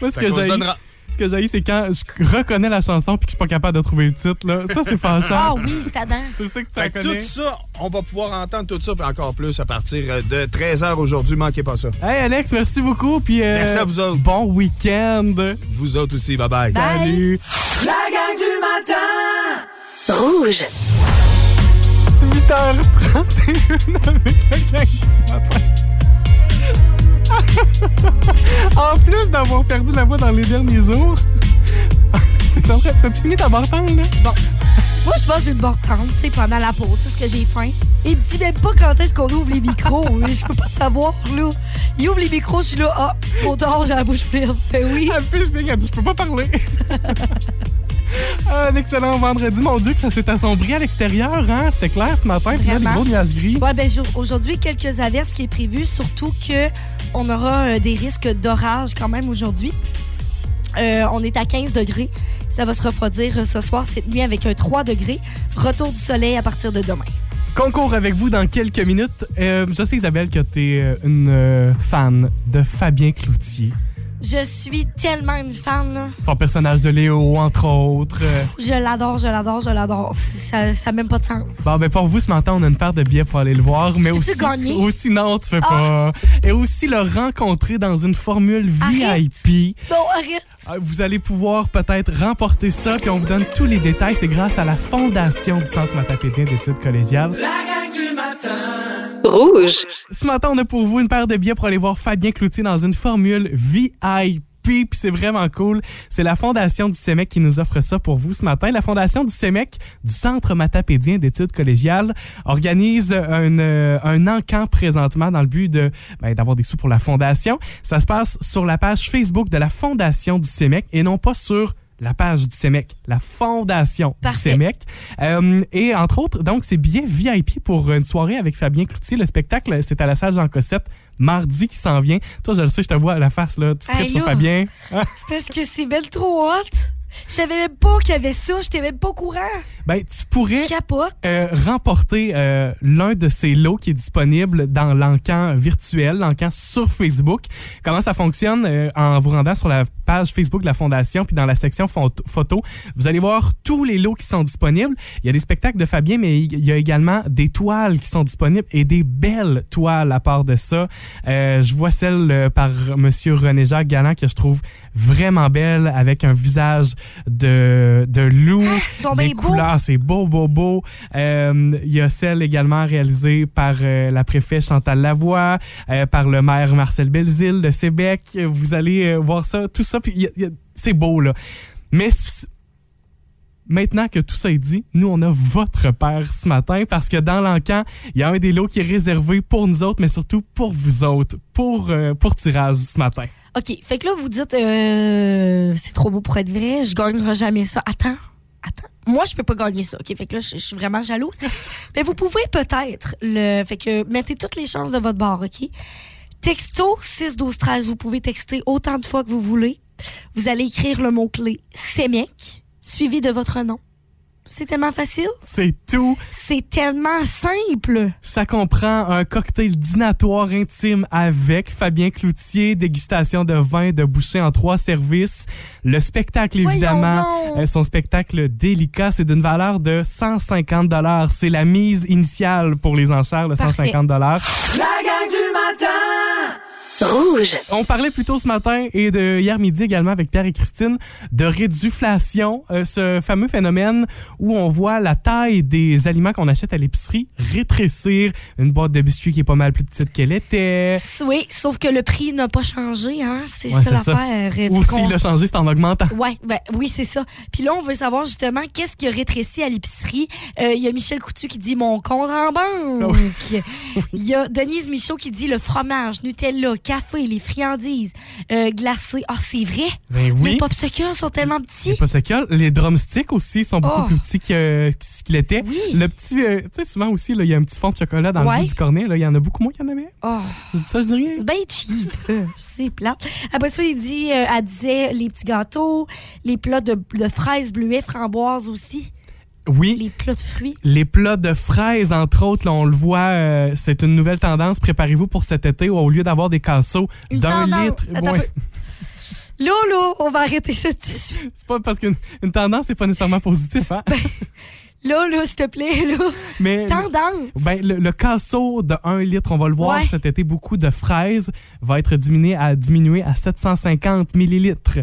Moi, ce que qu'on se j'ai donnera- ce que j'ai c'est quand je reconnais la chanson puis que je suis pas capable de trouver le titre. Là. Ça, c'est Ah fâchant. oui, c'est Adam. Tu sais que tu connais. tout ça, on va pouvoir entendre tout ça et encore plus à partir de 13h aujourd'hui. Manquez pas ça. Hey Alex, merci beaucoup. Puis, euh, Merci à vous autres. Bon week-end. Vous autres aussi. Bye bye. Bye. Salut. La gang du matin Rouge. 8h31 avec la gang du matin. en plus d'avoir perdu la voix dans les derniers jours, t'as-tu fini ta bartende, là? Moi, je mange une bortante, tu sais, pendant la pause, c'est ce que j'ai faim. Il me dit même pas quand est-ce qu'on ouvre les micros. je peux pas savoir, là. Il ouvre les micros, je suis là, ah, trop tard, j'ai la bouche pleine. Ben oui. Elle fait signe, elle dit, je peux pas parler. Un excellent vendredi. Mon Dieu, que ça s'est assombri à l'extérieur, hein? C'était clair ce matin. Puis là, des Vraiment. gros nuages gris. Ouais, ben, jour- aujourd'hui, quelques averses qui est prévu, surtout que on aura euh, des risques d'orage quand même aujourd'hui. Euh, on est à 15 degrés. Ça va se refroidir euh, ce soir, cette nuit, avec un 3 degrés. Retour du soleil à partir de demain. Concours avec vous dans quelques minutes. Euh, je sais, Isabelle, que tu es une fan de Fabien Cloutier. Je suis tellement une fan, là. Son personnage de Léo, entre autres. Je l'adore, je l'adore, je l'adore. Ça n'a même pas de sens. Bon, ben pour vous, ce matin, on a une paire de billets pour aller le voir. Mais aussi, gagner? Ah! aussi, non, tu fais pas. Et aussi le rencontrer dans une formule Arrête. VIP. Non, arrête. Euh, Vous allez pouvoir peut-être remporter ça, puis on vous donne tous les détails. C'est grâce à la fondation du Centre matapédien d'études collégiales. La gang du matin Rouge. Ce matin, on a pour vous une paire de billets pour aller voir Fabien Cloutier dans une formule VIP. Puis c'est vraiment cool. C'est la Fondation du CEMEC qui nous offre ça pour vous ce matin. La Fondation du CEMEC, du Centre matapédien d'études collégiales, organise un, euh, un encamp présentement dans le but de ben, d'avoir des sous pour la Fondation. Ça se passe sur la page Facebook de la Fondation du CEMEC et non pas sur la page du CEMEC, la fondation Parfait. du CEMEC. Euh, et entre autres, donc, c'est bien VIP pour une soirée avec Fabien Cloutier. Le spectacle, c'est à la salle Jean Cossette, mardi qui s'en vient. Toi, je le sais, je te vois à la face, là. Tu tripes sur. Fabien. C'est parce que c'est belle trop hot. Je savais même pas qu'il y avait ça. J'étais même pas au courant. Ben, tu pourrais euh, remporter euh, l'un de ces lots qui est disponible dans l'encan virtuel, l'encan sur Facebook. Comment ça fonctionne euh, en vous rendant sur la page Facebook de la Fondation, puis dans la section pho- photo, vous allez voir tous les lots qui sont disponibles. Il y a des spectacles de Fabien, mais il y a également des toiles qui sont disponibles et des belles toiles à part de ça. Je vois celle par Monsieur René-Jacques Galland que je trouve vraiment belle avec un visage de, de loup, bien beau. couleurs, c'est beau, beau, beau. Euh, Il y a celle également réalisée par euh, la préfète Chantal Lavoie, euh, par le maire Marcel Belzile de Sébec. Vous allez voir ça, tout ça, c'est beau, là. Mais Maintenant que tout ça est dit, nous, on a votre père ce matin parce que dans l'encan, il y a un des lots qui est réservé pour nous autres, mais surtout pour vous autres, pour, euh, pour tirage ce matin. OK. Fait que là, vous dites, euh, c'est trop beau pour être vrai. Je gagnerai jamais ça. Attends. Attends. Moi, je peux pas gagner ça. OK. Fait que là, je, je suis vraiment jalouse. Mais vous pouvez peut-être le. Fait que mettez toutes les chances de votre bord, OK? Texto 6 12 13. Vous pouvez texter autant de fois que vous voulez. Vous allez écrire le mot-clé CEMEC, suivi de votre nom. C'est tellement facile. C'est tout. C'est tellement simple. Ça comprend un cocktail dînatoire intime avec Fabien Cloutier, dégustation de vin de boucher en trois services. Le spectacle, évidemment, euh, son spectacle délicat, c'est d'une valeur de 150 dollars. C'est la mise initiale pour les enchères, le Parfait. 150 dollars. La gang du Rouge. On parlait plus tôt ce matin et de hier midi également avec Pierre et Christine de réduflation, euh, ce fameux phénomène où on voit la taille des aliments qu'on achète à l'épicerie rétrécir. Une boîte de biscuits qui est pas mal plus petite qu'elle était. Oui, sauf que le prix n'a pas changé, hein. C'est Ouais, ça l'affaire. Ou s'il a changé, c'est en augmentant. Ouais, ben, oui, c'est ça. Puis là, on veut savoir justement qu'est-ce qui a rétréci à l'épicerie. Euh, Il y a Michel Coutu qui dit mon compte en banque. Il y a Denise Michaud qui dit le fromage, Nutella, café, les friandises euh, glacées. Ah, c'est vrai? Ben oui. Les popsicles sont tellement petits. Les popsicles, les drumsticks aussi sont beaucoup Oh. plus petits que ce qu'il était. Oui. Le petit, euh, tu sais, souvent aussi, il y a un petit fond de chocolat dans Ouais. le bout du cornet. Là. Il y en a beaucoup moins qu'il y en avait. Oh, Je dis ça, je dis rien. c'est bien cheap. Euh, c'est plate. Après ça, il dit, euh, elle disait les petits gâteaux, les plats de, de fraises bleuets, framboises aussi, Oui. les plats de fruits. Les plats de fraises, entre autres, là, on le voit, euh, c'est une nouvelle tendance. Préparez-vous pour cet été où, au lieu d'avoir des casseaux d'un litre. Ouais. là, on va arrêter ça tout de suite. C'est pas parce qu'une une tendance, c'est pas nécessairement positif, hein? Là, là, s'il te plaît, là. Mais Tendance. ben, le, le casseau de 1 litre, on va le voir Ouais. cet été, beaucoup de fraises va être diminué à, diminué à 750 millilitres.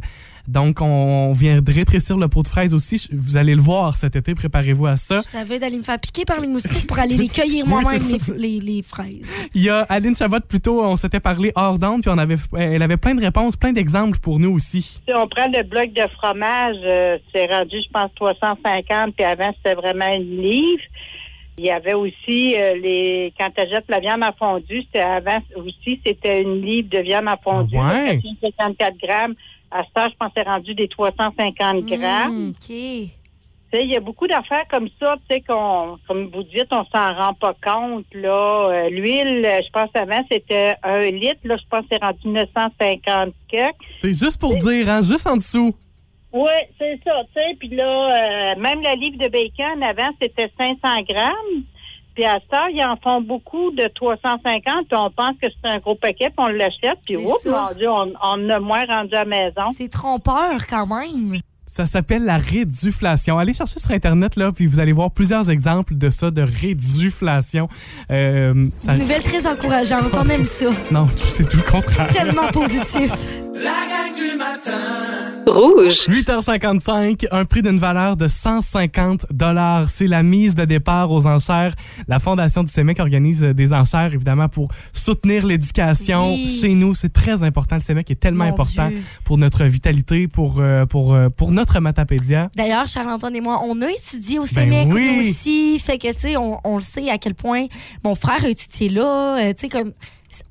Donc, on vient de rétrécir le pot de fraises aussi. Vous allez le voir cet été, préparez-vous à ça. Je t'avais d'aller me faire piquer par les moustiques pour aller les cueillir moi-même, les, les, les fraises. Il y a Aline Chavot, plutôt, on s'était parlé hors d'onde, puis on avait, elle avait plein de réponses, plein d'exemples pour nous aussi. Si on prend le bloc de fromage, euh, c'est rendu, je pense, 350, puis avant, c'était vraiment une livre. Il y avait aussi euh, les quand tu achètes la viande à fondu, c'était avant aussi, c'était une livre de viande à fondu, Ah ouais? 54 grammes. À ça, je pense que c'est rendu des 350 grammes. Mm, OK. Tu sais, il y a beaucoup d'affaires comme ça, tu sais, qu'on, comme vous dites, on s'en rend pas compte, là. Euh, l'huile, euh, je pense avant, c'était un litre, là, je pense que c'est rendu 950 quelques. C'est juste pour dire, hein, juste en dessous. Oui, c'est ça, tu sais. Puis là, euh, même la livre de bacon, avant, c'était 500 grammes. Puis à ça, ils en font beaucoup de 350, puis on pense que c'est un gros paquet, puis on l'achète, puis oups, mon Dieu, on, on a moins rendu à la maison. C'est trompeur quand même. Ça s'appelle la réduflation. Allez chercher sur Internet, là, puis vous allez voir plusieurs exemples de ça, de réduflation. Euh, ça- Une nouvelle très encourageante. On aime ça. Non, c'est tout le contraire. Tellement positif. La gang du matin. Rouge. 8h55, un prix d'une valeur de 150 dollars. C'est la mise de départ aux enchères. La Fondation du CEMEC organise des enchères, évidemment, pour soutenir l'éducation. Oui. Chez nous, c'est très important. Le CEMEC est tellement Mon important Dieu. pour notre vitalité, pour, euh, pour, euh, pour notre matapédia. D'ailleurs, Charles-Antoine et moi, on a étudié au CEMEC Ben oui. aussi. Fait que, tu sais, on, on le sait à quel point mon frère a étudié là. Euh, tu sais, comme,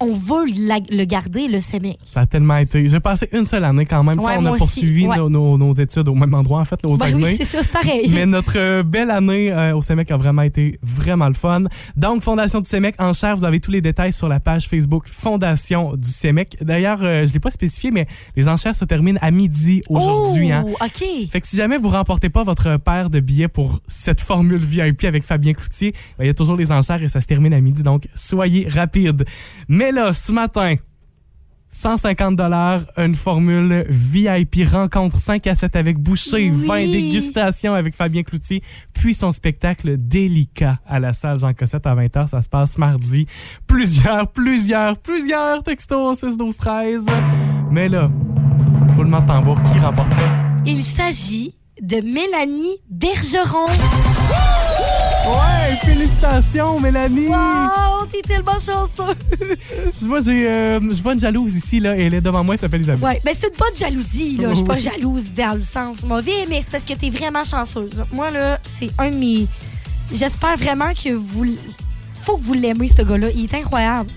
on veut la- le garder, le CEMEC. Ça a tellement été. J'ai passé une seule année quand même. Ouais, on a poursuivi ouais. nos, nos- nos études au même endroit, en fait, là, au Ben oui, c'est ça, pareil. Mais notre euh, belle année euh, au CEMEC a vraiment été vraiment le fun. Donc, Fondation du CEMEC en chair, vous avez tous les détails sur la page Facebook Fondation du CEMEC. D'ailleurs, euh, je ne l'ai pas spécifié, mais les enchères se terminent à midi aujourd'hui. hein. Oh, OK. Fait que si jamais vous remportez pas votre paire de billets pour cette formule VIP avec Fabien Cloutier, ben, il y a toujours les enchères et ça se termine à midi, donc soyez rapides. Mais là, ce matin, 150 dollars, une formule VIP rencontre 5 à 7 avec Boucher, Oui. 20 dégustations avec Fabien Cloutier, puis son spectacle délicat à la salle Jean Cossette à 20h, ça se passe mardi. Plusieurs, plusieurs, plusieurs textos 6 12 13. Mais là, roulement de tambour, qui remporte ça? Il s'agit de Mélanie Bergeron. Ouais, félicitations, Mélanie! Wow, t'es tellement chanceux. Moi, j'ai, euh, je vois une jalouse ici, là, et elle est devant moi, elle s'appelle Isabelle. Ouais, ben c'est une bonne jalousie, là. Je suis pas jalouse dans le sens mauvais, mais c'est parce que t'es vraiment chanceuse. Moi, là, c'est un de mes. J'espère vraiment que vous. Faut que vous l'aimez, ce gars-là. Il est incroyable.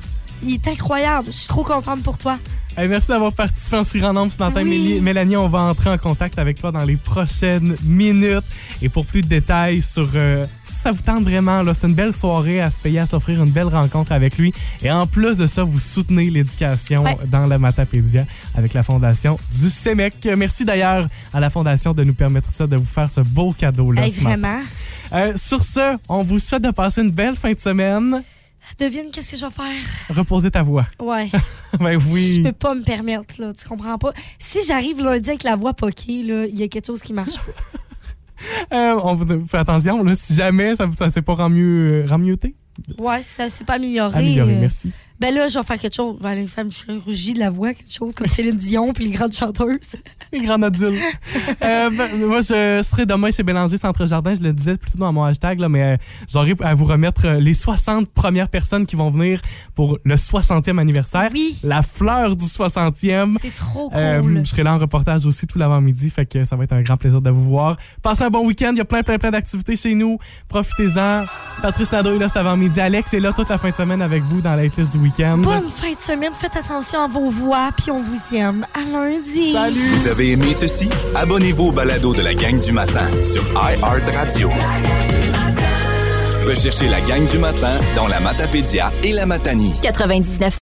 Il est incroyable. Je suis trop contente pour toi. Hey, merci d'avoir participé en si grand nombre ce matin, Oui. Mélanie. On va entrer en contact avec toi dans les prochaines minutes. Et pour plus de détails sur euh, si ça vous tente vraiment, là, c'est une belle soirée à se payer, à s'offrir une belle rencontre avec lui. Et en plus de ça, vous soutenez l'éducation Ouais. dans la Matapédia avec la Fondation du CEMEC. Merci d'ailleurs à la Fondation de nous permettre ça, de vous faire ce beau cadeau-là Hey, vraiment. Euh, sur ce, on vous souhaite de passer une belle fin de semaine. Devine qu'est-ce que je vais faire? Reposez ta voix. Ouais. ben Je oui. peux pas me permettre, là. Tu comprends pas? Si j'arrive lundi avec la voix poquée, là, il y a quelque chose qui marche pas. Euh, on faire attention, là, si jamais ça, ça s'est pas rendu mieux, rameuté. Ouais, ça s'est pas amélioré. Amélioré, euh, merci. Ben là, je vais faire quelque chose. Je vais aller faire une chirurgie de la voix, quelque chose comme Céline Dion puis les grandes chanteuses. Les grands adultes. Euh, ben, moi, je serai demain chez Bélanger Centre Jardin. Je le disais plutôt dans mon hashtag, là, mais euh, j'aurai à vous remettre euh, les 60 premières personnes qui vont venir pour le 60e anniversaire. Oui. La fleur du 60e. C'est trop cool. Euh, je serai là en reportage aussi tout l'avant-midi, fait que ça va être un grand plaisir de vous voir. Passez un bon week-end, il y a plein, plein, plein d'activités chez nous. Profitez-en. Patrice Nadeau est là cet avant-midi. Alex est là toute la fin de semaine avec vous dans la list du week-end. Bonne fin de semaine. Faites attention à vos voix, puis on vous aime. À lundi. Salut! Vous avez aimé ceci? Abonnez-vous au balado de la gang du matin sur iHeartRadio. Recherchez la gang du matin dans la Matapédia et la Matanie. 99